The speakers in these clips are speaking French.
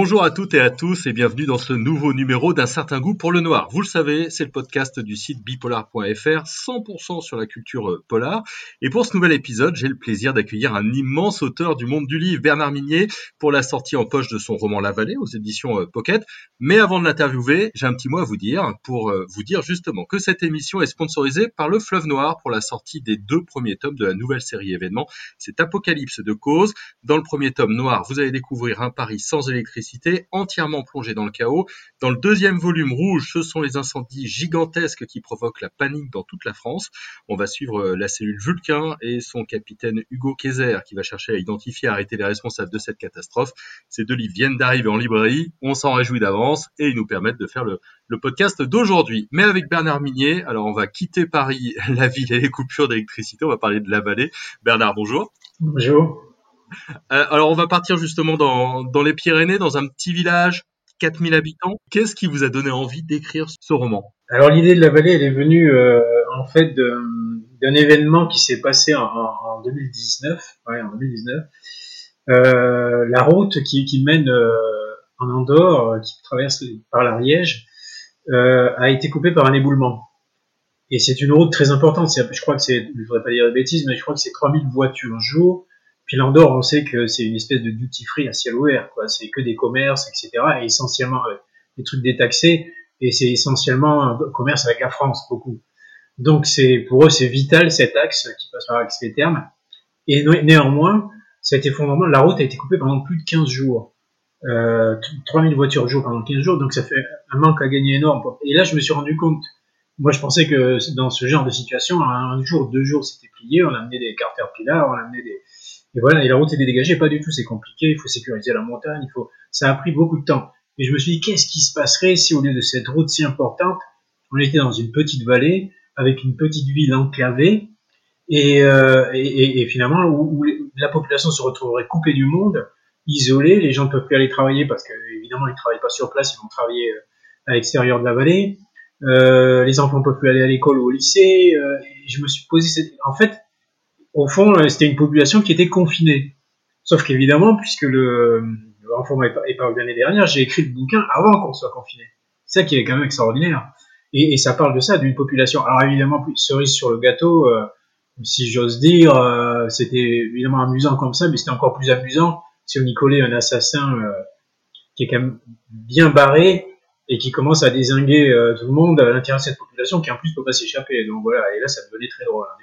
Bonjour à toutes et à tous et bienvenue dans ce nouveau numéro d'un certain goût pour le noir. Vous le savez, c'est le podcast du site bipolar.fr, 100% sur la culture euh, polar. Et pour ce nouvel épisode, j'ai le plaisir d'accueillir un immense auteur du monde du livre, Bernard Minier, pour la sortie en poche de son roman La Vallée aux éditions euh, Pocket. Mais avant de l'interviewer, j'ai un petit mot à vous dire pour euh, vous dire justement que cette émission est sponsorisée par le Fleuve Noir pour la sortie des deux premiers tomes de la nouvelle série événement. C'est Apocalypse de cause. Dans le premier tome noir, vous allez découvrir un Paris sans électricité entièrement plongée dans le chaos. Dans le deuxième volume rouge, ce sont les incendies gigantesques qui provoquent la panique dans toute la France. On va suivre euh, la cellule Vulcain et son capitaine Hugo Kayser qui va chercher à identifier et arrêter les responsables de cette catastrophe. Ces deux livres viennent d'arriver en librairie, on s'en réjouit d'avance et ils nous permettent de faire le, le podcast d'aujourd'hui. Mais avec Bernard Minier, alors on va quitter Paris, la ville et les coupures d'électricité, on va parler de la vallée. Bernard, bonjour. Bonjour. Euh, alors on va partir justement dans, les Pyrénées, dans un petit village, 4000 habitants. Qu'est-ce qui vous a donné envie d'écrire ce roman? Alors l'idée de la vallée, elle est venue euh, en fait d'un événement qui s'est passé en, en, 2019. Ouais, en 2019. Euh, la route qui, mène en Andorre, qui traverse par l'Ariège, a été coupée par un éboulement. Et c'est une route très importante. Je crois que c'est, je voudrais pas dire de bêtises, mais je crois que c'est 3000 voitures jour puis l'Andorre, on sait que c'est une espèce de duty free à ciel ouvert, quoi. C'est que des commerces, etc. Et essentiellement euh, des trucs détaxés. Et c'est essentiellement un commerce avec la France, beaucoup. Donc c'est pour eux, c'est vital cet axe qui passe par les termes. Et néanmoins, cet effondrement, la route a été coupée pendant plus de 15 jours. Euh, 3000 voitures jour pendant 15 jours, donc ça fait un manque à gagner énorme. Et là, je me suis rendu compte. Moi, je pensais que dans ce genre de situation, un jour, deux jours, c'était plié. On a amené des Caterpillar, on a amené des, et voilà, et la route était dégagée, pas du tout, c'est compliqué, il faut sécuriser la montagne, il faut, ça a pris beaucoup de temps. Et je me suis dit, qu'est-ce qui se passerait si au lieu de cette route si importante, on était dans une petite vallée, avec une petite ville enclavée, et, euh, et, et finalement, où, la population se retrouverait coupée du monde, isolée, les gens ne peuvent plus aller travailler parce que, évidemment, ils ne travaillent pas sur place, ils vont travailler euh, à l'extérieur de la vallée, euh, les enfants ne peuvent plus aller à l'école ou au lycée, euh, et je me suis posé cette... En fait, au fond, euh, c'était une population qui était confinée. Sauf qu'évidemment, puisque le, l'enfant est paru l'année dernière, j'ai écrit le bouquin avant qu'on soit confiné. C'est ça qui est quand même extraordinaire. Et, ça parle de ça, d'une population. Alors évidemment, cerise sur le gâteau, euh, si j'ose dire, euh, c'était évidemment amusant comme ça, mais c'était encore plus amusant si on y collait un assassin qui est quand même bien barré et qui commence à désinguer tout le monde à l'intérieur de cette population qui en plus peut pas s'échapper. Donc voilà, et là ça devenait très drôle en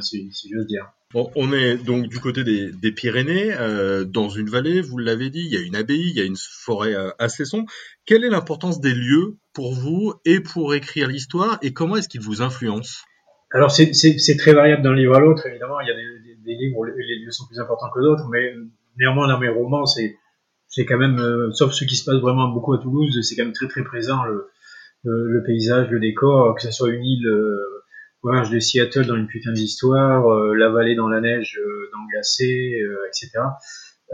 si, j'ose dire. Bon, on est donc du côté des, Pyrénées, euh, dans une vallée, vous l'avez dit, il y a une abbaye, il y a une forêt euh, assez sombre. Quelle est l'importance des lieux pour vous et pour écrire l'histoire et comment est-ce qu'ils vous influencent? Alors c'est très variable d'un livre à l'autre, évidemment, il y a des, livres où les lieux sont plus importants que d'autres, mais néanmoins dans mes romans, c'est quand même, euh, sauf ce qui se passe vraiment beaucoup à Toulouse, c'est quand même très très présent le, le, paysage, le décor, que ce soit une île voyage de Seattle dans une putain d'histoire, euh, la vallée dans la neige, euh, dans le glacé, euh, etc.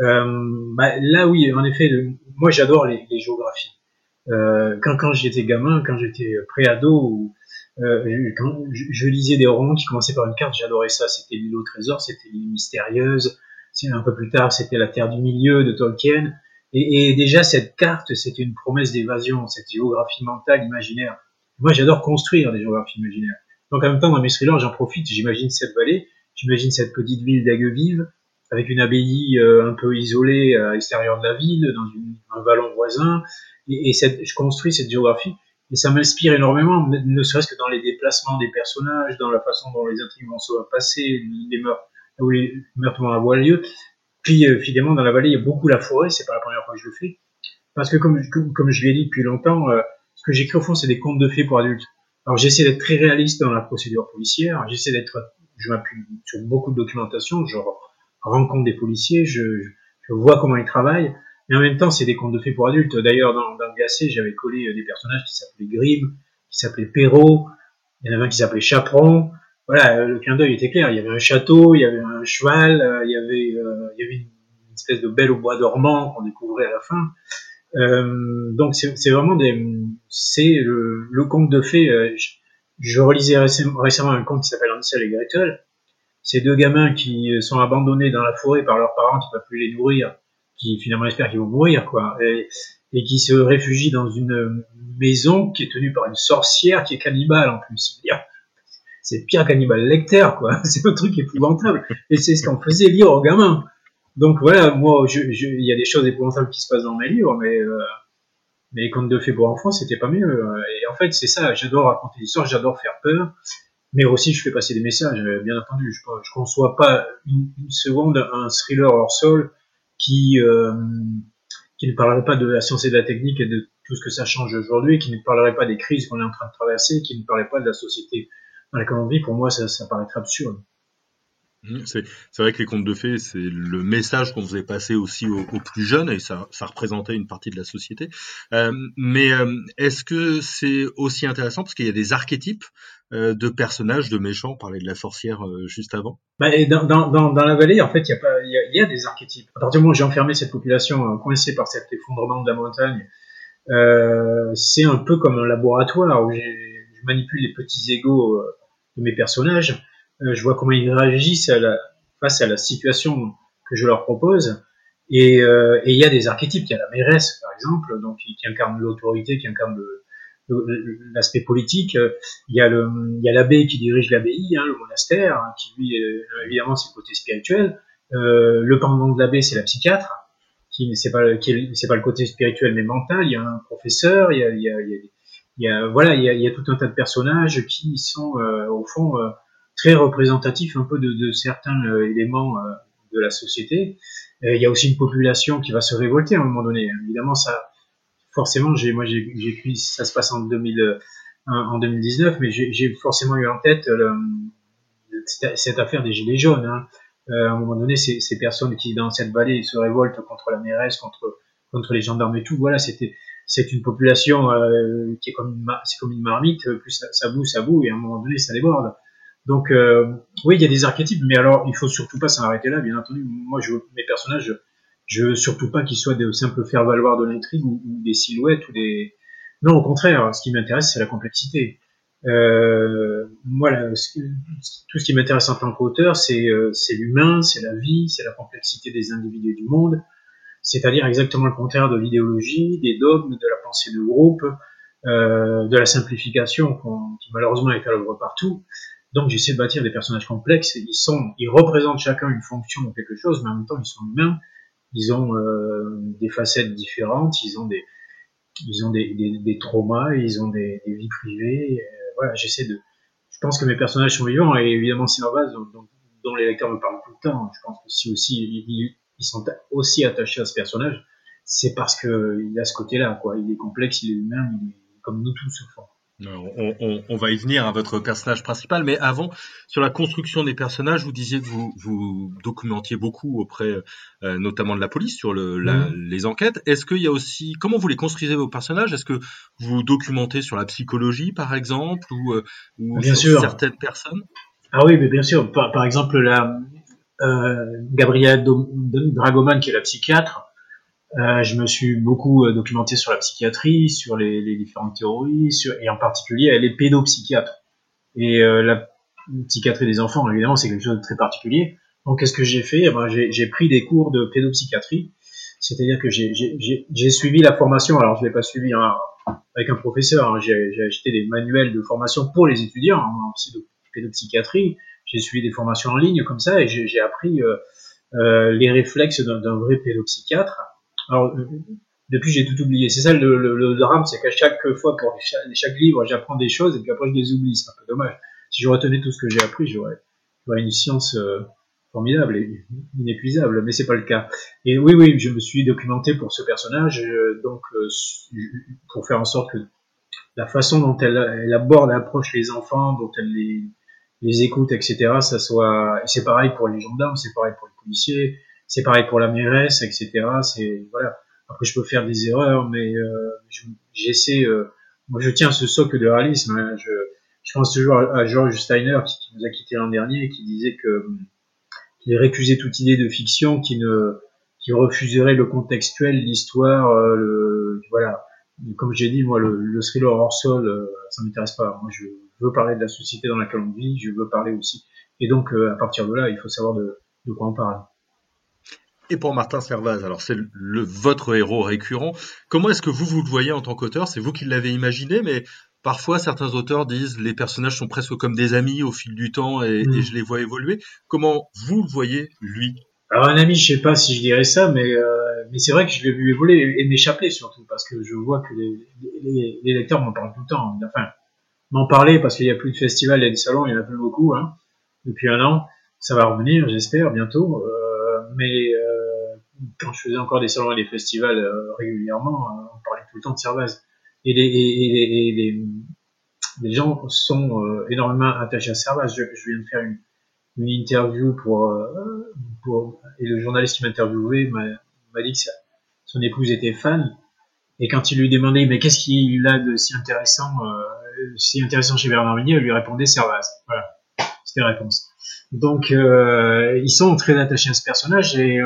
Bah, là, oui, en effet, moi j'adore les, les, géographies. quand quand j'étais gamin, quand j'étais pré-ado, quand je, lisais des romans qui commençaient par une carte, j'adorais ça. C'était l'île au trésor, c'était l'île mystérieuse. Un peu plus tard, c'était la Terre du Milieu de Tolkien. Et, et déjà, cette carte, c'était une promesse d'évasion, cette géographie mentale, imaginaire. Moi, j'adore construire des géographies imaginaires. Donc en même temps, dans mes thrillers, j'en profite, j'imagine cette vallée, j'imagine cette petite ville d'Aguevive, avec une abbaye euh, un peu isolée à l'extérieur de la ville, dans une, un vallon voisin, et, et cette, je construis cette géographie, et ça m'inspire énormément, ne serait-ce que dans les déplacements des personnages, dans la façon dont les intrigues vont se passer, les meurtres, où les meurtres vont avoir lieu. Puis, euh, finalement, dans la vallée, il y a beaucoup la forêt, c'est pas la première fois que je le fais, parce que comme, comme, comme je l'ai dit depuis longtemps, euh, ce que j'écris au fond, c'est des contes de fées pour adultes. Alors j'essaie d'être très réaliste dans la procédure policière, j'essaie d'être, je m'appuie sur beaucoup de documentation, je rencontre des policiers, je, je, vois comment ils travaillent, mais en même temps c'est des contes de fées pour adultes. D'ailleurs dans, dans glacé j'avais collé des personnages qui s'appelaient Grimm, qui s'appelaient Perrault, il y en avait un qui s'appelait Chaperon. Voilà, le clin d'œil était clair. Il y avait un château, il y avait un cheval, euh, il y avait, euh, il y avait une espèce de belle au bois dormant qu'on découvrait à la fin. Euh, donc c'est vraiment des, c'est le, le, conte de fées. Euh, je, je, relisais récemment, un conte qui s'appelle Hansel et Gretel. Ces deux gamins qui sont abandonnés dans la forêt par leurs parents qui ne peuvent plus les nourrir, qui finalement espèrent qu'ils vont mourir, quoi, et, et qui se réfugient dans une maison qui est tenue par une sorcière qui est cannibale en plus. C'est pire cannibale Lecter, quoi. C'est un truc épouvantable. Et c'est ce qu'on faisait lire aux gamins. Donc voilà, moi, il y a des choses épouvantables qui se passent dans mes livres, mais euh, mais les contes de fées pour enfants, c'était pas mieux. Et en fait, c'est ça. J'adore raconter l'histoire, j'adore faire peur, mais aussi je fais passer des messages. Bien entendu, je, je conçois pas une, seconde un thriller hors sol qui euh, qui ne parlerait pas de la science et de la technique et de tout ce que ça change aujourd'hui, qui ne parlerait pas des crises qu'on est en train de traverser, qui ne parlerait pas de la société dans laquelle on vit. Pour moi, ça, ça paraîtrait absurde. Mmh, c'est vrai que les contes de fées, c'est le message qu'on faisait passer aussi aux, plus jeunes et ça, ça, représentait une partie de la société. Euh, mais euh, est-ce que c'est aussi intéressant parce qu'il y a des archétypes euh, de personnages, de méchants, on parlait de la sorcière euh, juste avant? Bah, et dans, dans, dans, la vallée, en fait, il y, a y a, y a des archétypes. À partir du moment où j'ai enfermé cette population euh, coincée par cet effondrement de la montagne, c'est un peu comme un laboratoire où je manipule les petits égaux de mes personnages euh, je vois comment ils réagissent à la, face à la situation que je leur propose. Et euh, il y a des archétypes. Il y a la mairesse, par exemple, donc qui, incarne l'autorité, qui incarne l'aspect politique. Il y a le, il y a l'abbé qui dirige l'abbaye, hein, le monastère, hein, qui lui, évidemment, c'est le côté spirituel. Euh, le pendant de l'abbé, c'est la psychiatre, qui c'est pas, c'est pas le côté spirituel mais mental. Il y a un professeur, il y a, il y a, il y a, voilà, il y a, il y a tout un tas de personnages qui sont euh, au fond euh, très représentatif un peu de, de certains euh, éléments euh, de la société. il y a aussi une population qui va se révolter à un moment donné. Évidemment, ça, forcément, j'ai, moi, j'ai, écrit, ça se passe en 2000, en 2019, mais j'ai, forcément eu en tête cette affaire des gilets jaunes. Hein. Euh, à un moment donné, ces, ces, personnes qui dans cette vallée se révoltent contre la mairesse, contre contre les gendarmes et tout. Voilà, c'était c'est une population euh, qui est comme une, c'est comme une marmite. Plus ça, ça boue, ça boue, et à un moment donné, ça déborde. Donc euh, oui, il y a des archétypes, mais alors il faut surtout pas s'arrêter là, bien entendu. Moi, je mes personnages, je veux surtout pas qu'ils soient des simples faire-valoir de l'intrigue ou, des silhouettes ou des. Non, au contraire, ce qui m'intéresse, c'est la complexité. Euh, moi, tout ce qui m'intéresse en tant qu'auteur, c'est euh, l'humain, c'est la vie, c'est la complexité des individus du monde, c'est-à-dire exactement le contraire de l'idéologie, des dogmes, de la pensée de groupe, euh, de la simplification qui malheureusement est à l'œuvre partout. Donc j'essaie de bâtir des personnages complexes. Ils sont, ils représentent chacun une fonction ou quelque chose, mais en même temps ils sont humains. Ils ont euh, des facettes différentes. Ils ont des, ils ont des, des, traumas. Ils ont des, vies privées. Euh, voilà, j'essaie de. Je pense que mes personnages sont vivants et évidemment c'est un base dont, les lecteurs me parlent tout le temps. Je pense que si aussi ils, sont aussi attachés à ce personnage, c'est parce que il a ce côté-là, quoi. Il est complexe, il est humain, il comme nous tous au fond. On, va y venir à votre personnage principal, mais avant, sur la construction des personnages, vous disiez que vous, vous documentiez beaucoup auprès, euh, notamment de la police, sur le, mhm. les enquêtes. Est-ce qu'il y a aussi, comment vous les construisez vos personnages? Est-ce que vous documentez sur la psychologie, par exemple, ou, euh, bien sur sûr. certaines personnes? Ah oui, mais bien sûr. Par, exemple, la euh, Gabrielle Dragoman, qui est la psychiatre, euh, je me suis beaucoup euh, documenté sur la psychiatrie, sur les, les différentes théories, sur, et en particulier elle est pédopsychiatre. Et euh, la psychiatrie des enfants, évidemment, c'est quelque chose de très particulier. Donc, qu'est-ce que j'ai fait? Eh ben, J'ai pris des cours de pédopsychiatrie, c'est-à-dire que j'ai suivi la formation. Alors, je l'ai pas suivi hein, avec un professeur. Hein, j'ai acheté des manuels de formation pour les étudiants hein, en pédopsychiatrie. J'ai suivi des formations en ligne comme ça et j'ai appris euh, euh, les réflexes d'un vrai pédopsychiatre alors, euh, depuis, j'ai tout oublié. C'est ça le, le, drame, c'est qu'à chaque fois, pour chaque, livre, j'apprends des choses et puis après, je les oublie. C'est un peu dommage. Si je retenais tout ce que j'ai appris, j'aurais une science euh, formidable et inépuisable, mais c'est pas le cas. Et oui, oui, je me suis documenté pour ce personnage, euh, donc pour faire en sorte que la façon dont elle, elle aborde, approche les enfants, dont elle les, les écoute, etc., ça soit. C'est pareil pour les gendarmes, c'est pareil pour les policiers, c'est pareil pour la mairesse, etc. C'est voilà. Après, je peux faire des erreurs, mais euh, j'essaie. Euh, moi, je tiens ce socle de réalisme. Hein. Je, je, pense toujours à, George Steiner qui, nous a quitté l'an dernier, qui disait que qu'il récusait toute idée de fiction, qui ne qui refuserait le contextuel, l'histoire, euh, voilà. Comme j'ai dit, moi, le, le thriller hors sol, euh, ça m'intéresse pas. Moi, je veux parler de la société dans laquelle on vit, je veux parler aussi. Et donc, euh, à partir de là, il faut savoir de, de quoi on parle. Et pour Martin Servaz. Alors c'est le, votre héros récurrent. Comment est-ce que vous vous le voyez en tant qu'auteur? C'est vous qui l'avez imaginé, mais parfois certains auteurs disent les personnages sont presque comme des amis au fil du temps et, mm. je les vois évoluer. Comment vous le voyez lui? Alors un ami, je sais pas si je dirais ça, mais euh, mais c'est vrai que je l'ai vu évoluer et m'échapper surtout parce que je vois que les, les, lecteurs m'en parlent tout le temps. Enfin, m'en parler parce qu'il n'y a plus de festivals et de salons, il y en a plus beaucoup hein, depuis un an. Ça va revenir, j'espère, bientôt. Euh, mais euh, quand je faisais encore des salons et des festivals euh, régulièrement, euh, on parlait tout le temps de Servaz. Et les, gens sont euh, énormément attachés à Servaz. Je, viens de faire une, interview pour, et le journaliste qui m'a interviewé m'a dit que son épouse était fan. Et quand il lui demandait mais qu'est-ce qu'il a de si intéressant, si intéressant chez Bernard Minier, elle lui répondait Servaz. Voilà, c'était la réponse. Donc ils sont très attachés à ce personnage et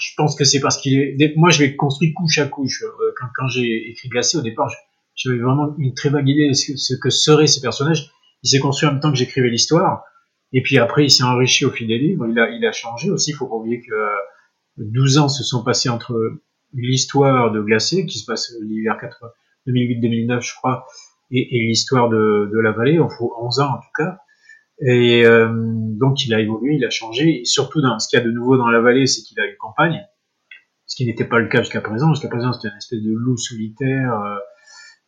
je pense que c'est parce qu'il est. Moi, je l'ai construit couche à couche. Euh, quand, quand j'ai écrit Glacé au départ, j'avais vraiment une très vague idée de ce, que seraient ces personnages. Il s'est construit en même temps que j'écrivais l'histoire. Et puis après, il s'est enrichi au fil des livres. Il a, il a changé aussi. Il faut pas oublier que 12 ans se sont passés entre l'histoire de Glacé, qui se passe l'hiver 2008-2009, je crois, et, et l'histoire de, de la vallée, il faut 11 ans en tout cas. Et euh, donc il a évolué, il a changé. Et surtout, dans, ce qu'il y a de nouveau dans la vallée, c'est qu'il a une campagne, ce qui n'était pas le cas jusqu'à présent. Jusqu'à présent, c'était une espèce de loup solitaire. Euh,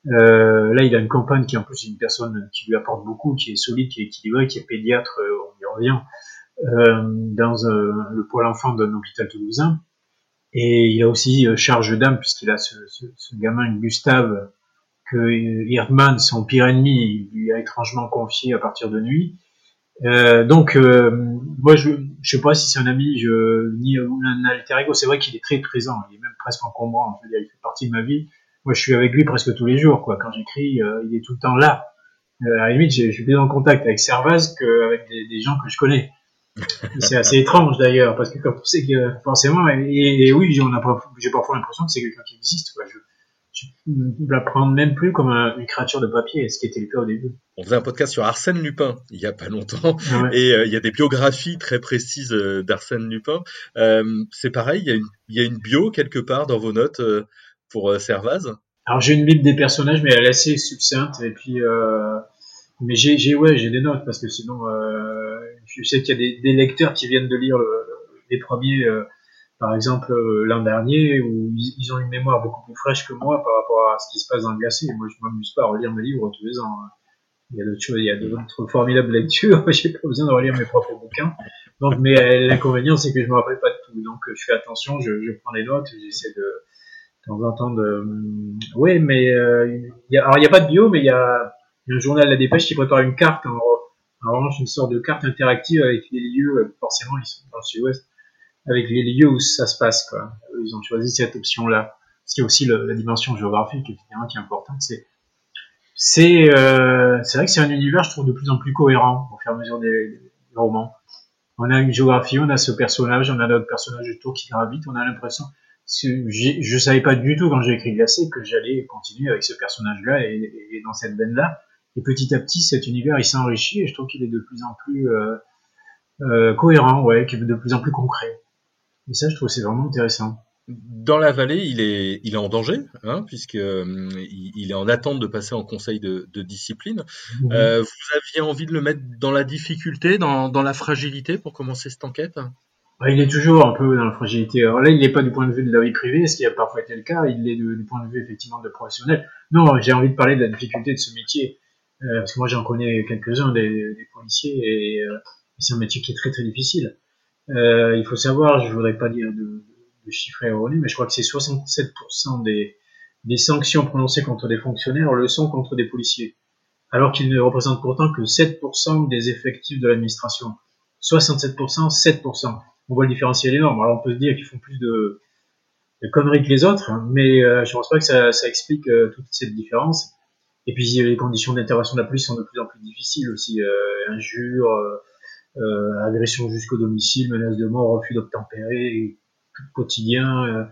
euh, là, il a une campagne qui en plus est une personne qui lui apporte beaucoup, qui est solide, qui est équilibrée, qui est pédiatre, euh, on y revient, euh, dans le pôle enfant d'un hôpital toulousain. Et il a aussi charge d'âme, puisqu'il a ce, ce, ce, gamin, Gustave, que Hirdman, son pire ennemi, lui a étrangement confié à partir de nuit. Euh, donc, euh, moi, je, je sais pas si c'est un ami, je, ni un alter ego. C'est vrai qu'il est très présent. Il est même presque encombrant. Je veux dire, il fait partie de ma vie. Moi, je suis avec lui presque tous les jours. Quand j'écris, euh, il est tout le temps là. À la limite, je suis plus en contact avec Servaz qu'avec des, des gens que je connais. C'est assez étrange d'ailleurs, parce que quand on sait que forcément, et, oui, j'ai parfois l'impression que c'est quelqu'un qui existe. Je la prends même plus comme une créature de papier, ce qui était le cas au début. On faisait un podcast sur Arsène Lupin il y a pas longtemps, ah et euh, il y a des biographies très précises euh, d'Arsène Lupin. Euh, c'est pareil, il y, a une, y, a une, bio quelque part dans vos notes pour Servaz? Alors j'ai une bible des personnages, mais elle est assez succincte, et puis mais j'ai ouais j'ai des notes parce que sinon je sais qu'il y a des, des, lecteurs qui viennent de lire le, les premiers par exemple euh, l'an dernier où ils, ont une mémoire beaucoup plus fraîche que moi par rapport à ce qui se passe dans le glacé. Moi, je m'amuse pas à relire mes livres tous les ans. Hein. Il y a d'autres choses, il y a d'autres formidables lectures. J'ai pas besoin de relire mes propres bouquins. Donc, mais euh, l'inconvénient, c'est que je me rappelle pas de tout. Donc, je fais attention, je, je prends des notes, j'essaie de, de temps en temps de. Oui, mais euh, il y a, alors il n'y a pas de bio, mais il y a un journal La Dépêche qui prépare une carte en, en revanche une sorte de carte interactive avec les lieux. Forcément, ils sont dans le Sud-Ouest avec les lieux où ça se passe. Quoi. Ils ont choisi cette option-là. Ce qui est aussi le, la dimension géographique, qui est importante. C'est euh, c'est vrai que c'est un univers, je trouve, de plus en plus cohérent au fur et à mesure des, romans. On a une géographie, on a ce personnage, on a notre personnage autour qui gravite, on a l'impression. Je ne savais pas du tout quand j'ai écrit Glacé que j'allais continuer avec ce personnage-là et, et, dans cette veine-là. Et petit à petit, cet univers, il s'enrichit et je trouve qu'il est de plus en plus euh, euh, cohérent, ouais, qu'il est de plus en plus concret. Et ça, je trouve c'est vraiment intéressant. Dans la vallée, il est, il est en danger, hein, puisque euh, il est en attente de passer en conseil de, de discipline. Mmh. Euh, vous aviez envie de le mettre dans la difficulté, dans, dans la fragilité pour commencer cette enquête? Bah, Il est toujours un peu dans la fragilité. Alors là, il n'est pas du point de vue de la vie privée, ce qui a parfois été le cas. Il est du point de vue effectivement de professionnel. Non, j'ai envie de parler de la difficulté de ce métier, euh, parce que moi j'en connais quelques-uns des, des, policiers, et euh, c'est un métier qui est très très difficile. Euh, il faut savoir, je voudrais pas dire de, de chiffres erronés, mais je crois que c'est 67% des, des sanctions prononcées contre des fonctionnaires le sont contre des policiers, alors qu'ils ne représentent pourtant que 7% des effectifs de l'administration. 67%, 7%. On voit le différentiel énorme. Alors on peut se dire qu'ils font plus de, de, conneries que les autres, mais euh, je pense pas que ça, ça explique euh, toute cette différence. Et puis les conditions d'intervention de la police sont de plus en plus difficiles aussi. Euh, injures, euh, agression jusqu'au domicile, menace de mort, refus d'obtempérer, quotidien. Euh,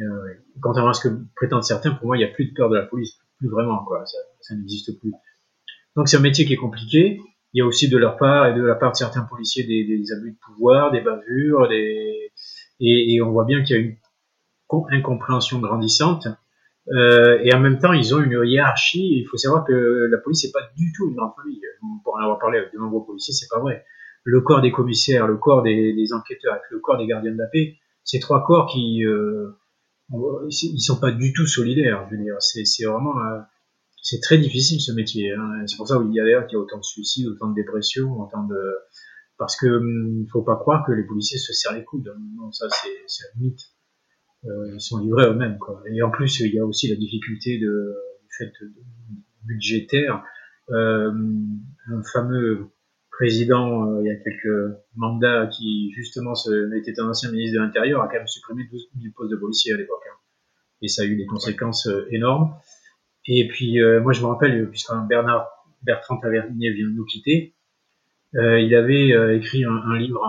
euh, à ce que prétendent certains, pour moi, il n'y a plus de peur de la police, plus vraiment, quoi. Ça, ça n'existe plus. Donc c'est un métier qui est compliqué. Il y a aussi de leur part et de la part de certains policiers des, abus de pouvoir, des bavures, et on voit bien qu'il y a une incompréhension grandissante. Euh, et en même temps, ils ont une hiérarchie. Il faut savoir que la police n'est pas du tout une grande famille. Pour en avoir parlé avec de nombreux policiers, c'est pas vrai. Le corps des commissaires, le corps des, enquêteurs, le corps des gardiens de la paix, ces trois corps qui euh, ils sont pas du tout solidaires. Je veux dire, c'est, vraiment euh, c'est très difficile ce métier. Hein. C'est pour ça qu'il y a d'ailleurs qu'il y a autant de suicides, autant de dépressions, autant de parce que hum, faut pas croire que les policiers se serrent les coudes. Non, ça c'est, un mythe. Euh, ils sont livrés eux-mêmes. Et en plus, il y a aussi la difficulté de, du fait de, budgétaire. Euh, un fameux président, euh, il y a quelques mandats, qui justement était un ancien ministre de l'Intérieur, a quand même supprimé 12 000 postes de policiers à l'époque. Hein. Et ça a eu des conséquences euh, énormes. Et puis, euh, moi, je me rappelle, puisque Bernard Bertrand Tavernier vient de nous quitter, il avait écrit un, livre,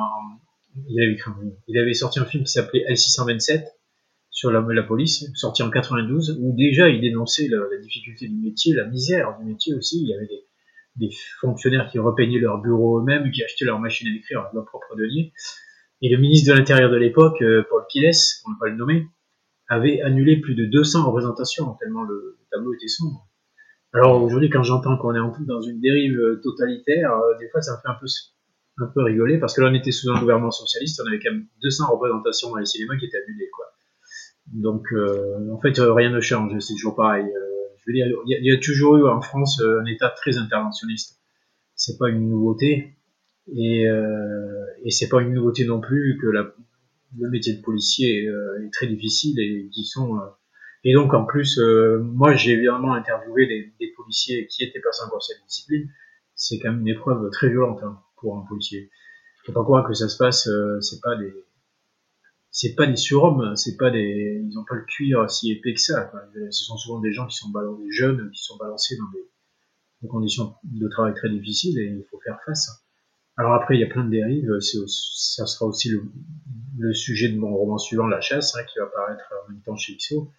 il, avait sorti un film qui s'appelait L627, sur la, la, police, sorti en 92, où déjà il dénonçait la, la, difficulté du métier, la misère du métier aussi. Il y avait des, des fonctionnaires qui repeignaient leur bureau eux-mêmes, qui achetaient leur machine à écrire avec leur propre denier. Et le ministre de l'Intérieur de l'époque, euh, Paul Piles, on ne va pas le nommer, avait annulé plus de 200 représentations, tellement le, tableau était sombre. Alors aujourd'hui, quand j'entends qu'on est dans une dérive euh, totalitaire, euh, des fois ça me fait un peu, rigoler, parce que là on était sous un gouvernement socialiste, on avait quand même 200 représentations dans les cinémas qui étaient annulées. Quoi. Donc, en fait, rien ne change, c'est toujours pareil. Euh, il y, a toujours eu en France un État très interventionniste. C'est pas une nouveauté, et, et c'est pas une nouveauté non plus que le métier de policier est très difficile et qui sont et donc en plus, moi j'ai évidemment interviewé des, des, policiers qui étaient passés en cette discipline. C'est quand même une épreuve très violente hein, pour un policier. Faut pas croire que ça se passe, c'est pas des c'est pas des surhommes, c'est pas des, ils ont pas le cuir si épais que ça. Quoi. Ce sont souvent des gens qui sont balancés, des jeunes qui sont balancés dans des, conditions de travail très difficiles et il faut faire face. Alors après, il y a plein de dérives. ça sera aussi le, sujet de mon roman suivant, La Chasse, hein, qui va apparaître en même temps chez XO,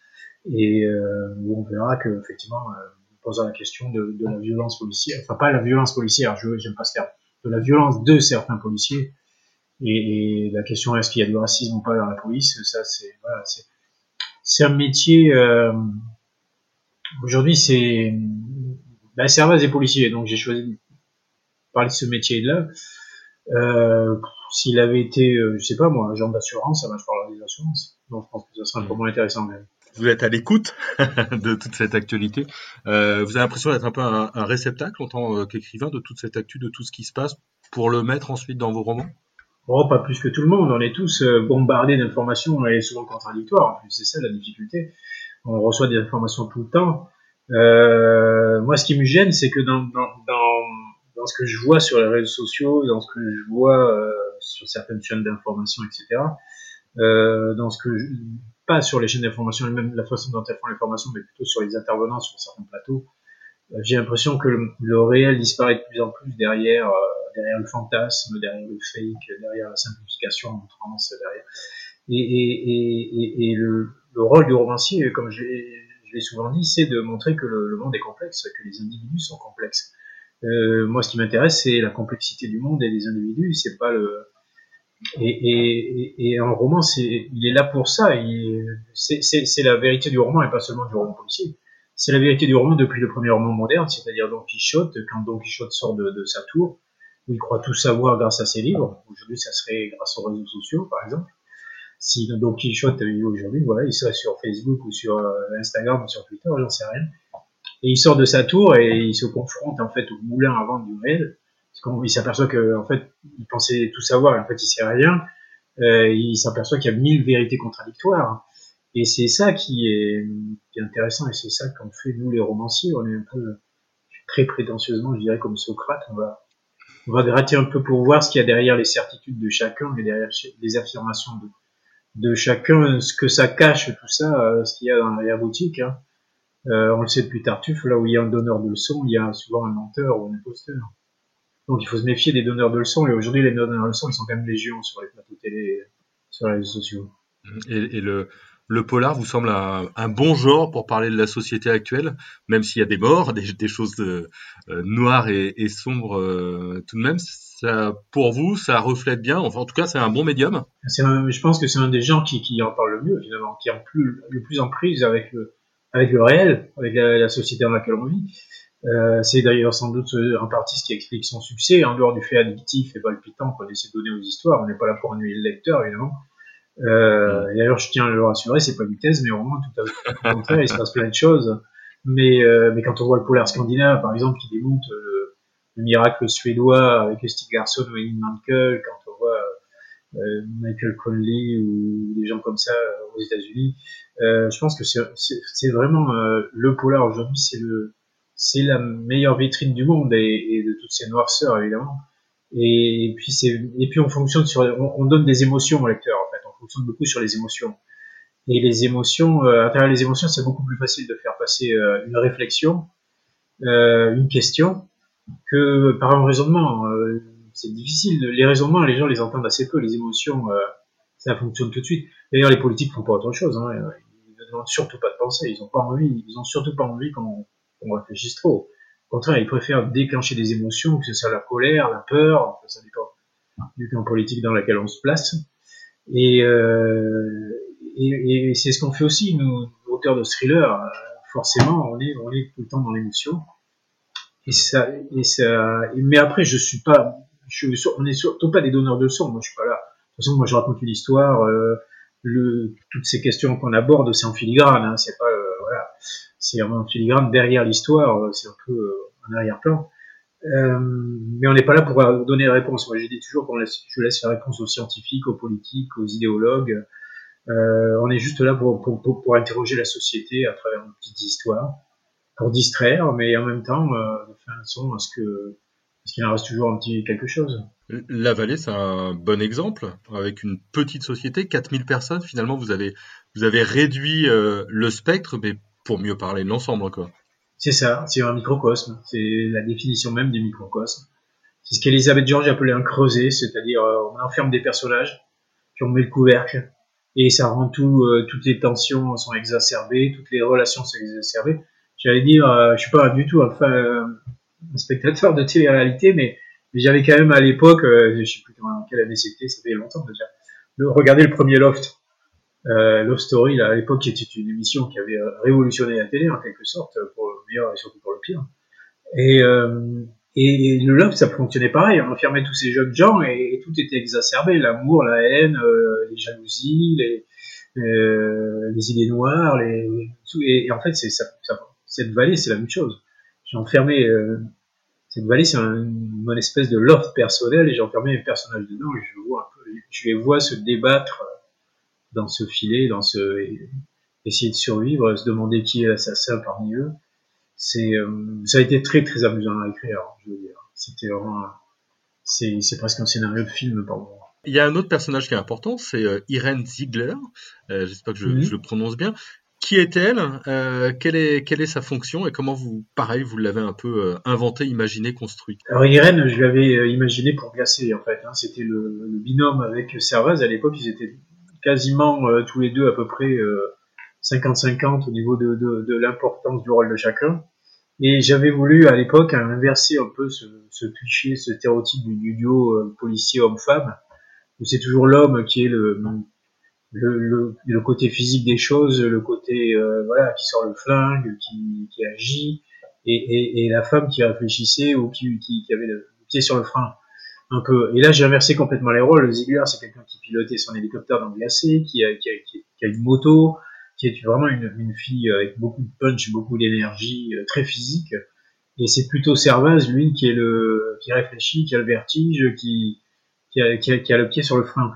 et euh, où on verra que effectivement, euh, posera la question de, de, la violence policière, enfin pas la violence policière, je j'aime pas ce terme, de la violence de certains policiers et, la question est-ce qu'il y a du racisme ou pas dans la police, ça c'est voilà, c'est un métier. Euh, Aujourd'hui, c'est ben, c'est base des policiers, donc j'ai choisi de parler de ce métier-là. Euh, S'il avait été, euh, je sais pas moi, agent d'assurance, ça parlerai des assurances. Donc je pense que ça serait un peu moins intéressant. Vous êtes à l'écoute de toute cette actualité. Euh, vous avez l'impression d'être un peu un, un réceptacle en tant qu'écrivain de toute cette actu, de tout ce qui se passe, pour le mettre ensuite dans vos romans? Oh, pas plus que tout le monde. On est tous euh, bombardés d'informations et souvent contradictoires. En plus, c'est ça la difficulté. On reçoit des informations tout le temps. Euh, moi, ce qui me gêne, c'est que dans, dans, dans, dans, ce que je vois sur les réseaux sociaux, dans ce que je vois euh, sur certaines chaînes d'information, etc., euh, dans ce que je, pas sur les chaînes d'information, même la façon dont elles font l'information, mais plutôt sur les intervenants sur certains plateaux, euh, j'ai l'impression que le, le, réel disparaît de plus en plus derrière euh, derrière le fantasme, derrière le fake, derrière la simplification, l'outrance, derrière. Et, le, le, rôle du romancier, comme je l'ai souvent dit, c'est de montrer que le, monde est complexe, que les individus sont complexes. Euh, moi, ce qui m'intéresse, c'est la complexité du monde et des individus. C'est pas le et, un roman, il est là pour ça. C'est la vérité du roman et pas seulement du roman policier. C'est la vérité du roman depuis le premier roman moderne, c'est-à-dire Don Quichotte. Quand Don Quichotte sort de sa tour, où il croit tout savoir grâce à ses livres. Aujourd'hui, ça serait grâce aux réseaux sociaux, par exemple. Si Don Quichotte aujourd'hui, voilà, il serait sur Facebook ou sur euh, Instagram ou sur Twitter, j'en sais rien. Et il sort de sa tour et il se confronte en fait au moulin à vendre du réel. Il s'aperçoit que en fait, il pensait tout savoir, et en fait, il sait rien. Euh, il s'aperçoit qu'il y a mille vérités contradictoires. Et c'est ça qui est, qui est intéressant et c'est ça qu'on fait nous les romanciers. On est un peu très prétentieusement, je dirais comme Socrate, on va on va gratter un peu pour voir ce qu'il y a derrière les certitudes de chacun et derrière les affirmations de, chacun, ce que ça cache, tout ça, euh, ce qu'il y a dans la boutique. Hein. Euh, on le sait depuis Tartuffe, là où il y a un donneur de leçons, il y a souvent un menteur ou un imposteur. Donc il faut se méfier des donneurs de leçons, et aujourd'hui les donneurs de leçons, ils sont quand même légions sur les plateaux télé, sur les réseaux sociaux. Le polar vous semble un, bon genre pour parler de la société actuelle, même s'il y a des morts, des, choses euh, noires et, sombres euh, tout de même. Pour vous, ça reflète bien. Enfin, en tout cas, c'est un bon médium. je pense que c'est un des gens qui, en parle le mieux, finalement, qui est plus, le plus en prise avec le, avec le réel, avec la, société dans laquelle on vit. Euh, c'est d'ailleurs sans doute un parti qui explique son succès, en dehors du fait addictif et palpitant qu'on essaie de donner aux histoires. On n'est pas là pour ennuyer le lecteur, évidemment. Euh, et d'ailleurs, je tiens à le rassurer, c'est pas une thèse, mais au moins tout à contraire, il se passe plein de choses. Mais, euh, mais quand on voit le polaire scandinave, par exemple, qui démonte euh, le, miracle suédois avec Stig Larsson ou Elin Mankel, quand on voit euh, Michael Conley ou des gens comme ça aux États-Unis, je pense que c'est vraiment le polar aujourd'hui, c'est le c'est la meilleure vitrine du monde et, et, de toutes ces noirceurs évidemment. Et, puis c'est et puis on fonctionne sur on, on donne des émotions au lecteur fait fonctionne beaucoup sur les émotions. Et les émotions, euh, à travers les émotions, c'est beaucoup plus facile de faire passer euh, une réflexion, euh, une question, que par un raisonnement. c'est difficile. Les raisonnements, les gens les entendent assez peu. Les émotions, ça fonctionne tout de suite. D'ailleurs, les politiques font pas autre chose. Hein. Ils ne demandent surtout pas de penser. Ils ont pas envie. Ils ont surtout pas envie qu'on réfléchisse trop. Au contraire, ils préfèrent déclencher des émotions, que ce soit la colère, la peur, ça dépend du camp politique dans lequel on se place. Euh, et, et, c'est ce qu'on fait aussi, nous, auteurs de thriller. Forcément, on est, on est tout le temps dans l'émotion. Et ça, et ça, mais après, je suis pas, je, on n'est surtout pas des donneurs de son. Moi, je suis pas là. De toute façon, moi, je raconte une histoire. Euh, le, toutes ces questions qu'on aborde, c'est en filigrane. Hein, c'est pas, euh, voilà, c'est en filigrane derrière l'histoire. C'est un peu euh, en arrière-plan. Euh, mais on n'est pas là pour donner la réponse. Moi, j'ai dit toujours qu'on laisse, je laisse la réponse aux scientifiques, aux politiques, aux idéologues. Euh, on est juste là pour, pour, pour, interroger la société à travers une petite histoire, pour distraire, mais en même temps, euh, faire un son à ce que ce qu'il en reste toujours un petit quelque chose. La vallée, c'est un bon exemple. Avec une petite société, 4000 personnes, finalement, vous avez, vous avez réduit euh, le spectre, mais pour mieux parler de l'ensemble, quoi. C'est ça, c'est un microcosme. C'est la définition même du microcosme. C'est ce qu'Elisabeth George appelait un creuset, c'est-à-dire euh, on enferme des personnages, puis on met le couvercle, et ça rend tout, euh, toutes les tensions sont exacerbées, toutes les relations sont exacerbées. J'allais dire, euh, je suis pas du tout un, un spectateur de télé-réalité, mais, j'avais quand même à l'époque, je sais plus en quelle année c'était, ça fait longtemps déjà, de regarder le premier Loft. Euh, Love Story, là, à l'époque, était une émission qui avait euh, révolutionné la télé, en quelque sorte, pour le meilleur et surtout pour le pire. Et, euh, et le Love, ça fonctionnait pareil. On enfermait tous ces jeunes gens et, tout était exacerbé. L'amour, la haine, euh, les jalousies, les, euh, les idées noires, les, et, en fait, ça, cette vallée, c'est la même chose. J'ai enfermé cette vallée, c'est un, une espèce de loft personnel et j'ai enfermé mes personnages dedans et je vois un peu, je les vois se débattre dans ce filet, dans ce essayer de survivre, se demander qui est l'assassin parmi eux. C'est euh, ça a été très très amusant à écrire. Je veux dire, c'était vraiment c'est c'est presque un scénario de film pour moi. Il y a un autre personnage qui est important, c'est euh, Irene Ziegler. Euh, J'espère que je, mhm. je, le prononce bien. Qui est-elle? Euh, quelle, est, quelle est sa fonction et comment vous, pareil, vous l'avez un peu inventé, imaginé, construit? Alors Irène, je l'avais imaginé pour glacer en fait. Hein. C'était le, le, binôme avec Servaz. À l'époque, ils étaient quasiment euh, tous les deux à peu près 50-50 euh, au niveau de, de, de l'importance du rôle de chacun. Et j'avais voulu à l'époque inverser un peu ce, ce cliché, ce stéréotype du, duo euh, policier homme-femme, où c'est toujours l'homme qui est le, le, le, le, côté physique des choses, le côté voilà qui sort le flingue, qui, qui agit, et, et, et, la femme qui réfléchissait ou qui, qui, qui avait le pied sur le frein un peu. Et là, j'ai inversé complètement les rôles. Ziegler, c'est quelqu'un qui pilotait son hélicoptère dans le glacé, qui a, qui a, qui a une moto, qui est vraiment une, une, fille avec beaucoup de punch, beaucoup d'énergie, euh, très physique. Et c'est plutôt Servaz, lui, qui est le, qui réfléchit, qui a le vertige, qui, qui a, qui a, qui a le pied sur le frein.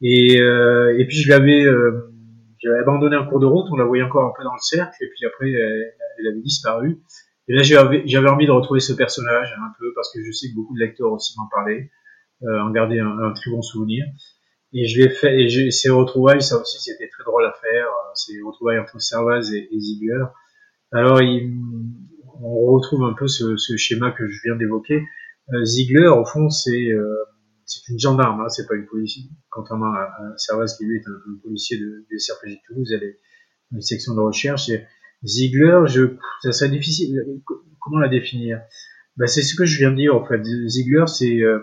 Et, euh, et puis je l'avais, euh, abandonné un cours de route, on la voyait encore un peu dans le cercle, et puis après, elle avait disparu. Et là, j'avais envie de retrouver ce personnage un peu parce que je sais que beaucoup de lecteurs aussi m'en parlaient, euh, en garder un, un, très bon souvenir. Et je l'ai fait, et ces retrouvailles, ça aussi, c'était très drôle à faire. Euh, ces retrouvailles entre Servaz et, Ziegler. Alors, il, on retrouve un peu ce, ce, schéma que je viens d'évoquer. Euh, Ziegler, au fond, c'est euh, une gendarme, hein, c'est pas une policier. Contrairement à, à Servaz qui lui est un, policier de, de CRPJ de Toulouse, elle est une section de recherche. Et Ziegler, je, ça serait difficile. Comment la définir? Ben, c'est ce que je viens de dire en fait. Ziegler, c'est euh,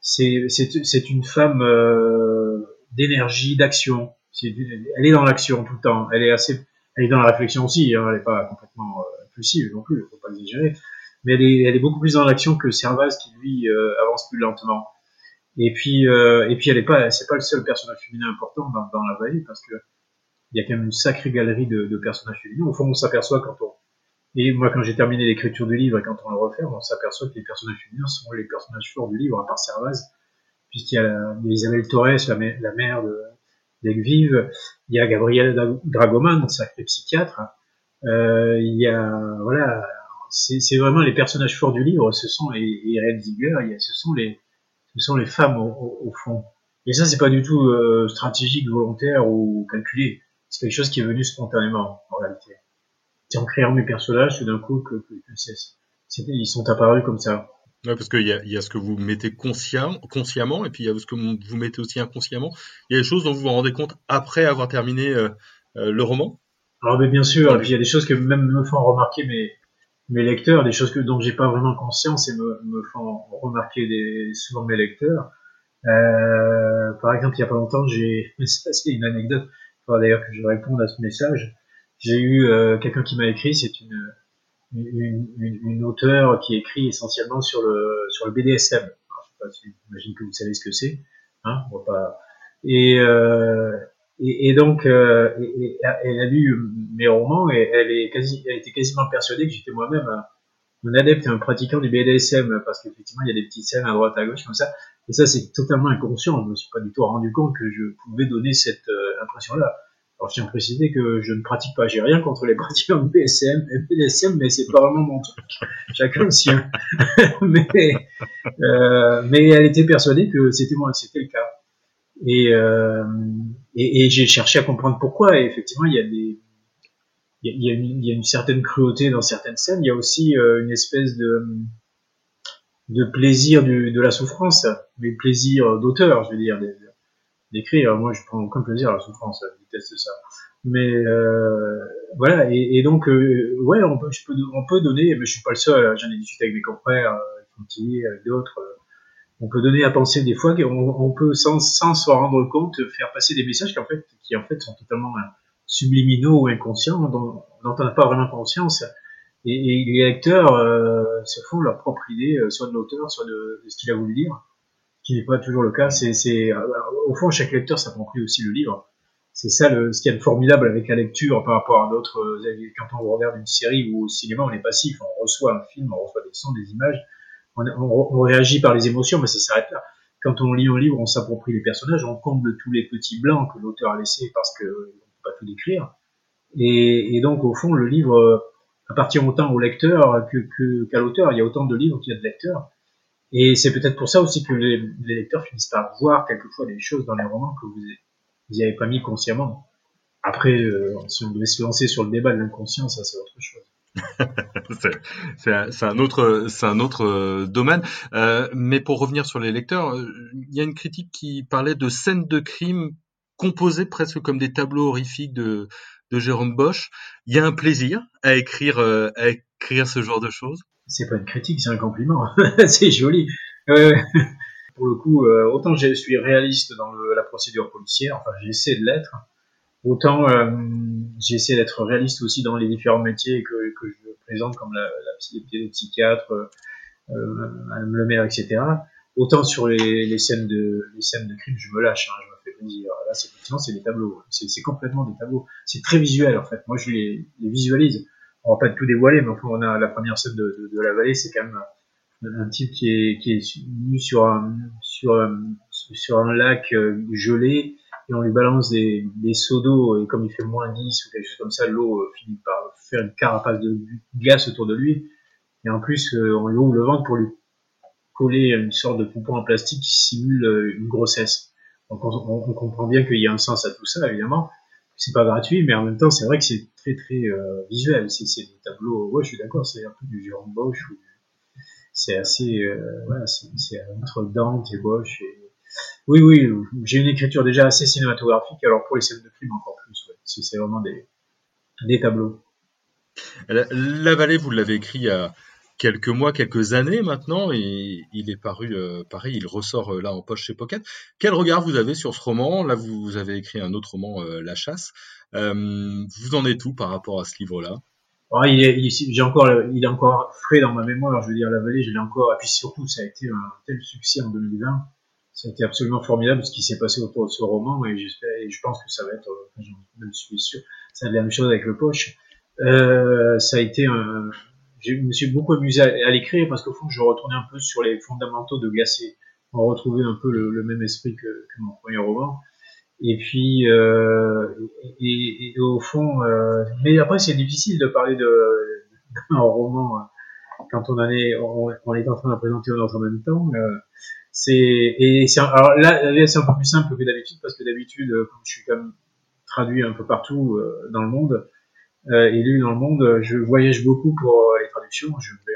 c'est une femme euh, d'énergie, d'action. Elle est dans l'action tout le temps. Elle est assez, elle est dans la réflexion aussi. Hein, elle n'est pas complètement euh, impulsive non plus. Faut pas exagérer. Mais elle est, elle est beaucoup plus dans l'action que Servaz qui lui euh, avance plus lentement. Et puis, euh, et puis elle est pas, c'est pas le seul personnage féminin important dans, dans la vallée parce que il y a quand même une sacrée galerie de, de personnages féminins. Au fond, on s'aperçoit quand on, et moi, quand j'ai terminé l'écriture du livre et quand on le refait, on s'aperçoit que les personnages féminins sont les personnages forts du livre, à part Servaz, puisqu'il y a, Isabelle Torres, la, la mère de d'Egvive, il y a Gabriel Dragoman, sacré psychiatre, euh, il y a, voilà, c'est vraiment les personnages forts du livre, ce sont les Irène Ziegler, ce sont les, ce sont les femmes au, au, fond. Et ça, c'est pas du tout euh, stratégique, volontaire ou calculé. C'est quelque chose qui est venu spontanément, en réalité. C'est en créant mes personnages, tout d'un coup, que, que, que ils sont apparus comme ça. Ouais, parce qu'il y a, y a ce que vous mettez conscient, consciemment, et puis il y a ce que vous mettez aussi inconsciemment. Il y a des choses dont vous vous rendez compte après avoir terminé euh, euh, le roman? Alors, mais bien sûr, et puis il y a des choses que même me font remarquer mes, mes lecteurs, des choses que, dont j'ai pas vraiment conscience et me, me font remarquer des, souvent mes lecteurs. Euh, par exemple, il y a pas longtemps, j'ai, c'est une anecdote, d'ailleurs que je réponde à ce message. J'ai eu euh, quelqu'un qui m'a écrit, c'est une, une, auteure qui écrit essentiellement sur le, sur le BDSM. J'imagine que vous savez ce que c'est. Hein, euh, et, et, donc, euh, elle a lu mes romans et elle, est quasi, elle était quasiment persuadée que j'étais moi-même un, adepte et un pratiquant du BDSM parce qu'effectivement, il y a des petites scènes à droite à gauche comme ça. Et ça, c'est totalement inconscient. Je me suis pas du tout rendu compte que je pouvais donner cette euh, impression-là. Alors, je tiens à préciser que je ne pratique pas, j'ai rien contre les pratiquants de BSM, BDSM, mais c'est pas vraiment mon truc. Chacun le sien. mais, euh, mais elle était persuadée que c'était moi, c'était le cas. Et, euh, et, et j'ai cherché à comprendre pourquoi. Et effectivement, il y a des, il y a, une, certaine cruauté dans certaines scènes. Il y a aussi euh, une espèce de, plaisir de la souffrance, mais plaisir d'auteur, je veux dire, d'écrire. Moi, je prends aucun plaisir à la souffrance, je déteste ça. Mais euh, voilà, et, donc, euh, ouais, on peut, on peut donner, mais je suis pas le seul, j'en ai discuté avec mes confrères, avec avec d'autres, on peut donner à penser des fois qu'on on peut, sans, sans se rendre compte, faire passer des messages qui en fait, qui en fait sont totalement subliminaux ou inconscients, dont, on n'a pas vraiment conscience. Et, les lecteurs euh, se font leur propre idée, soit de l'auteur, soit de, de ce qu'il a voulu dire qui n'est pas toujours le cas. C'est, euh, au fond, chaque lecteur s'approprie aussi le livre. C'est ça le, ce qui est de formidable avec la lecture par rapport à d'autres. Euh, quand on regarde une série ou au cinéma, on est passif, on reçoit un film, on reçoit des sons, des images, on, on, réagit par les émotions, mais ça s'arrête là. Quand on lit un livre, on s'approprie les personnages, on comble tous les petits blancs que l'auteur a laissés parce que pas tout décrire. Et, donc, au fond, le livre appartient autant au lecteur qu'à l'auteur. Il y a autant de livres qu'il y a de lecteurs. Et c'est peut-être pour ça aussi que les, lecteurs finissent par voir quelquefois des choses dans les romans que vous n'y avez pas mis consciemment. Après, euh, si on devait se lancer sur le débat de l'inconscient, ça c'est autre chose. c'est un autre, c'est un autre euh, domaine. Euh, mais pour revenir sur les lecteurs, euh, il y a une critique qui parlait de scènes de crime composées presque comme des tableaux horrifiques de, Jérôme Bosch. Il y a un plaisir à écrire, à écrire ce genre de choses c'est pas une critique, c'est un compliment. c'est joli. Euh, pour le coup, euh, autant je suis réaliste dans le, la procédure policière, enfin j'essaie de l'être, autant euh, j'essaie d'être réaliste aussi dans les différents métiers que, je présente, comme la, la psychiatre, euh, Madame le maire, etc. Autant sur les, scènes de les crime, je me lâche, hein, c'est c'est des tableaux, c'est complètement des tableaux. C'est très visuel en fait. Moi, je les, visualise on va pas tout dévoiler, mais enfin, on a la première scène de, la vallée, c'est quand même un type qui est, qui nu sur un lac euh, gelé et on lui balance des, des seaux d'eau et comme il fait moins 10 ou quelque chose comme ça, l'eau euh, finit par faire une carapace de glace autour de lui et en plus euh, on lui ouvre le ventre pour lui coller une sorte de poupon en plastique qui simule une grossesse. Donc on, on comprend bien qu'il y a un sens à tout ça évidemment, c'est pas gratuit, mais en même temps, c'est vrai que c'est très très euh, visuel. C'est des tableaux. Ouais, je suis d'accord, c'est un peu du Jérôme Bosch. c'est assez, euh, voilà, c'est entre Dante et Bosch. Oui, oui, j'ai une écriture déjà assez cinématographique, alors pour les scènes de film encore plus. Ouais. C'est vraiment des, des tableaux. La, Vallée, vous l'avez écrit a quelques mois, quelques années maintenant, et il est paru, euh, pareil, il ressort euh, là en poche chez Pocket. Quel regard vous avez sur ce roman? Là, vous, avez écrit un autre roman, La Chasse. vous en êtes où par rapport à ce livre-là? Ah, il est, j'ai encore, il est encore frais dans ma mémoire. Je veux dire, la vallée, je l'ai encore. Et puis surtout, ça a été un tel succès en 2020. Ça a été absolument formidable ce qui s'est passé autour de ce roman. Et et je pense que ça va être, je suis sûr, ça va être la même chose avec le poche. Euh, ça a été un, je me suis beaucoup amusé à, l'écrire parce qu'au fond, je retournais un peu sur les fondamentaux de Glacé. On retrouvait un peu le, même esprit que, mon premier roman. Et puis, euh, et, au fond, euh, mais après c'est difficile de parler d'un roman euh, quand on en est, on, est en train de présenter un autre en même temps. C'est là, là c'est un peu plus simple que d'habitude parce que d'habitude, comme je suis comme traduit un peu partout dans le monde et lu dans le monde, je voyage beaucoup pour les traductions. Je vais,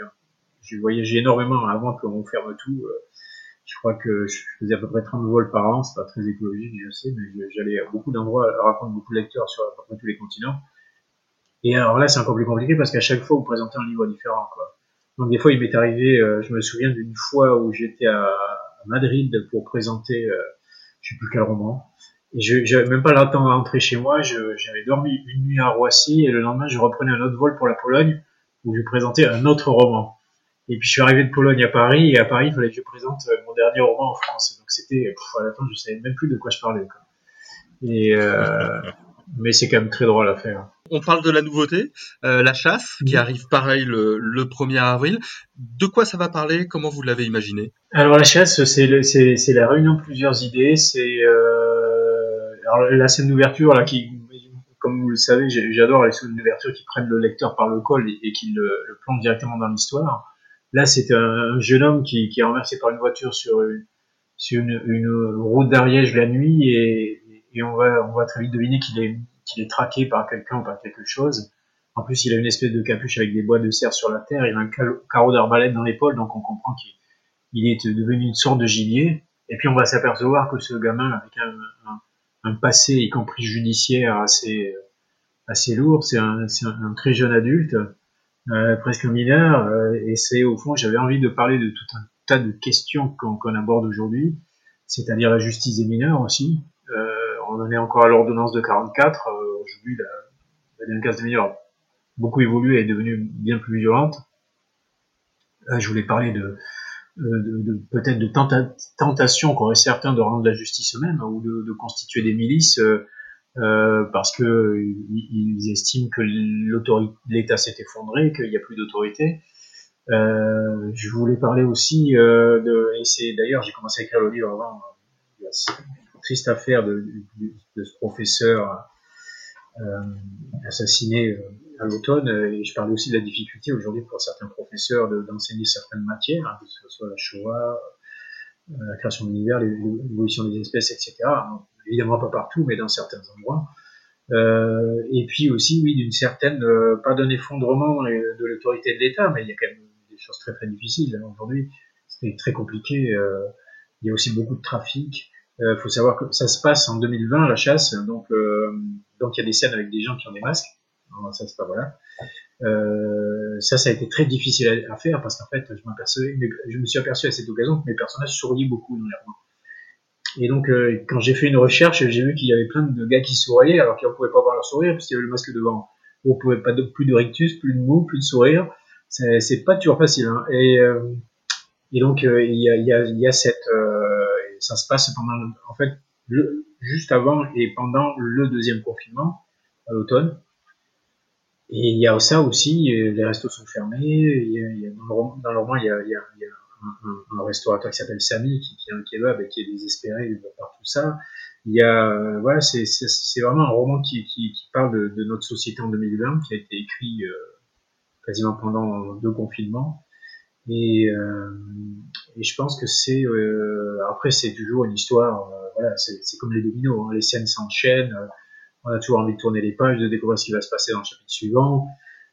j'ai voyagé énormément avant qu'on ferme tout je crois que je faisais à peu près 30 vols par an, c'est pas très écologique, je sais, mais j'allais à beaucoup d'endroits raconter beaucoup de lecteurs sur à peu près tous les continents. Et alors là, c'est encore plus compliqué parce qu'à chaque fois, vous présentez un livre différent, quoi. Donc des fois, il m'est arrivé, euh, je me souviens d'une fois où j'étais à, Madrid pour présenter, euh, je sais plus quel roman. Je j'avais même pas le temps d'entrer chez moi, j'avais dormi une nuit à Roissy et le lendemain, je reprenais un autre vol pour la Pologne où je présentais un autre roman. Et puis je suis arrivé de Pologne à Paris, et à Paris, il fallait que je présente euh, mon dernier roman en France. Donc c'était, à la fin, je savais même plus de quoi je parlais. Quoi. Et euh, mais c'est quand même très drôle à faire. On parle de la nouveauté, euh, la chasse, qui arrive pareil le, le 1er avril. De quoi ça va parler? Comment vous l'avez imaginé? Alors la chasse, c'est, la réunion de plusieurs idées. C'est euh, alors, la scène d'ouverture là qui comme vous le savez, j'adore les scènes d'ouverture qui prennent le lecteur par le col et, qui le, le directement dans l'histoire. Là, c'est un, jeune homme qui, est renversé par une voiture sur une, route d'Ariège la nuit et, on, va, très vite deviner qu'il est, qu'il est traqué par quelqu'un ou par quelque chose. En plus, il a une espèce de capuche avec des bois de serre sur la terre, il a un carreau d'arbalète dans l'épaule, donc on comprend qu'il est devenu une sorte de gibier. Et puis on va s'apercevoir que ce gamin, avec un, un, un, passé, y compris judiciaire, assez, assez lourd, c'est un, un, un, très jeune adulte, euh, presque mineur, euh, et c'est au fond, j'avais envie de parler de tout un tas de questions qu'on aborde aujourd'hui, c'est-à-dire la justice des mineurs aussi. Euh, on en est encore à l'ordonnance de 44. aujourd'hui, la, la, délinquance des mineurs a beaucoup évolué et est devenue bien plus violente. je voulais parler de, de, de peut-être de tenta tentation qu'auraient certains de rendre la justice eux-mêmes ou de, de, constituer des milices euh, parce que ils, estiment que l'État s'est effondré, qu'il n'y a plus d'autorité. Euh, je voulais parler aussi euh, de, et c'est d'ailleurs j'ai commencé à écrire le livre avant la triste affaire de, de, de ce professeur euh, assassiné euh, à l'automne, et je parlais aussi de la difficulté aujourd'hui pour certains professeurs d'enseigner certaines matières, hein, que ce soit la Shoah, la création de l'univers, l'évolution des espèces, etc évidemment pas partout, mais dans certains endroits. Euh, et puis aussi, oui, d'une certaine, euh, pas d'un effondrement de l'autorité de l'État, mais il y a quand même des choses très très difficiles. Hein, aujourd'hui, c'est très compliqué. Euh, il y a aussi beaucoup de trafic. Il euh, faut savoir que ça se passe en 2020, la chasse, donc euh, donc il y a des scènes avec des gens qui ont des masques. Alors, ça, c'est pas voilà. ça, ça a été très difficile à, faire parce qu'en fait, je, je me suis aperçu à cette occasion que mes personnages souriaient beaucoup dans les romans. Et donc, euh, quand j'ai fait une recherche, j'ai vu qu'il y avait plein de gars qui souriaient, alors qu'on pouvait pas voir leur sourire, parce qu'il y avait le masque devant. On pouvait pas plus de rictus, plus de mots, plus de sourire. C'est pas toujours facile. Hein. Et, euh, et donc, euh, il y, a, cette... ça se passe pendant... En fait, juste avant et pendant le deuxième confinement, à l'automne. Et il y a ça aussi, les restos sont fermés. Dans, le roman, il y a, un, restaurateur qui s'appelle Samy, qui, qui a un qui est désespéré par tout ça. Il y a, euh, voilà, c'est, vraiment un roman qui, parle de, notre société en 2020, qui a été écrit euh, quasiment pendant deux confinements. Et, euh, je pense que c'est, euh, après c'est toujours une histoire, euh, voilà, c'est, c'est comme les dominos, hein, les scènes s'enchaînent, on a toujours envie de tourner les pages, de découvrir ce qui va se passer dans le chapitre suivant,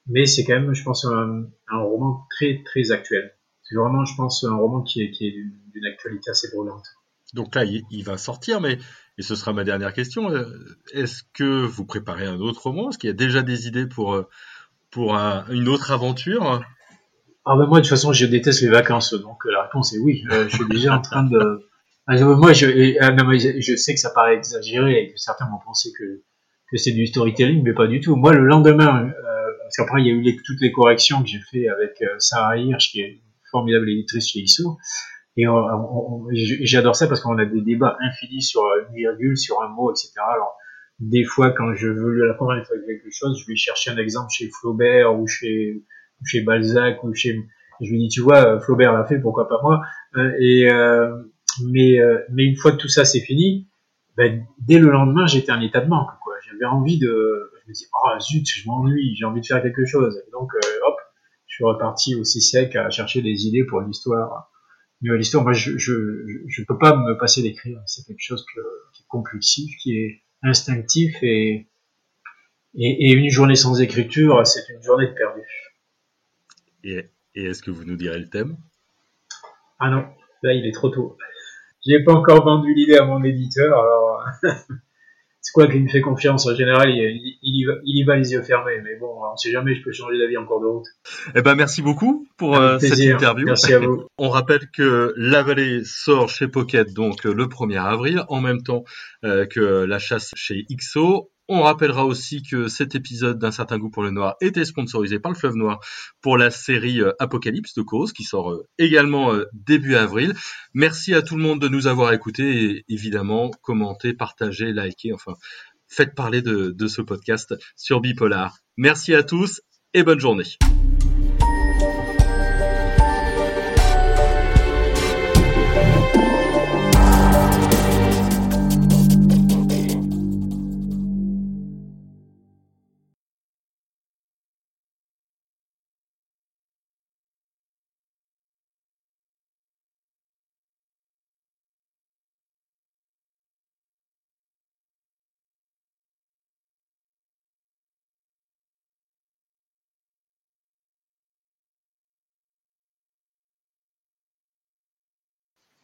mais c'est quand même, je pense, un, un roman très très actuel c'est vraiment, je pense, un roman qui est, qui est d'une actualité assez brûlante. Donc là, il, va sortir, mais et ce sera ma dernière question. Euh, est-ce que vous préparez un autre roman? Est-ce qu'il y a déjà des idées pour euh, pour une autre aventure? Ah ben moi, de toute façon, je déteste les vacances, donc la réponse est oui. je suis déjà en train de. Ah, moi, je, je sais que ça paraît exagéré et que certains vont penser que que c'est du storytelling, mais pas du tout. Moi, le lendemain, euh, parce qu'après, il y a eu toutes les corrections que j'ai fait avec euh, Sarah Hirsch, qui est une formidable éditrice chez ISO. Et j'adore ça parce qu'on a des débats infinis sur une virgule, sur un mot, etc. Alors, des fois, quand je veux la première fois quelque chose, je vais chercher un exemple chez Flaubert ou chez, chez Balzac ou chez, je lui dis, tu vois, Flaubert l'a fait, pourquoi pas moi. Euh, et, euh, mais, euh, mais une fois que tout ça c'est fini, ben, dès le lendemain, j'étais en état de manque. J'avais envie de, je me dis, oh zut, je m'ennuie, j'ai envie de faire quelque chose. donc, hop, je suis reparti aussi sec à chercher des idées pour une histoire mais l'histoire, moi, je, je, je peux pas me passer d'écrire. C'est quelque chose que, qui est compulsif, qui est instinctif et, et, et une journée sans écriture, c'est une journée de perdu. Et, et est-ce que vous nous direz le thème? Ah non, là, il est trop tôt. J'ai pas encore vendu l'idée à mon éditeur, alors c'est quoi qui me fait confiance En général, il, y va, les yeux fermés. Mais bon, on sait jamais, je peux changer d'avis en cours de route. Eh ben, merci beaucoup pour euh, cette interview. Merci à vous. on rappelle que La Vallée sort chez Pocket donc le 1er avril, en même temps euh, que La Chasse chez XO. On rappellera aussi que cet épisode d'un certain goût pour le noir était sponsorisé par le Fleuve Noir pour la série euh, Apocalypse de cause qui sort euh, également euh, début avril. Merci à tout le monde de nous avoir écoutés et évidemment commentez, partagez, likez, enfin faites parler de, de ce podcast sur Bipolar. Merci à tous et bonne journée.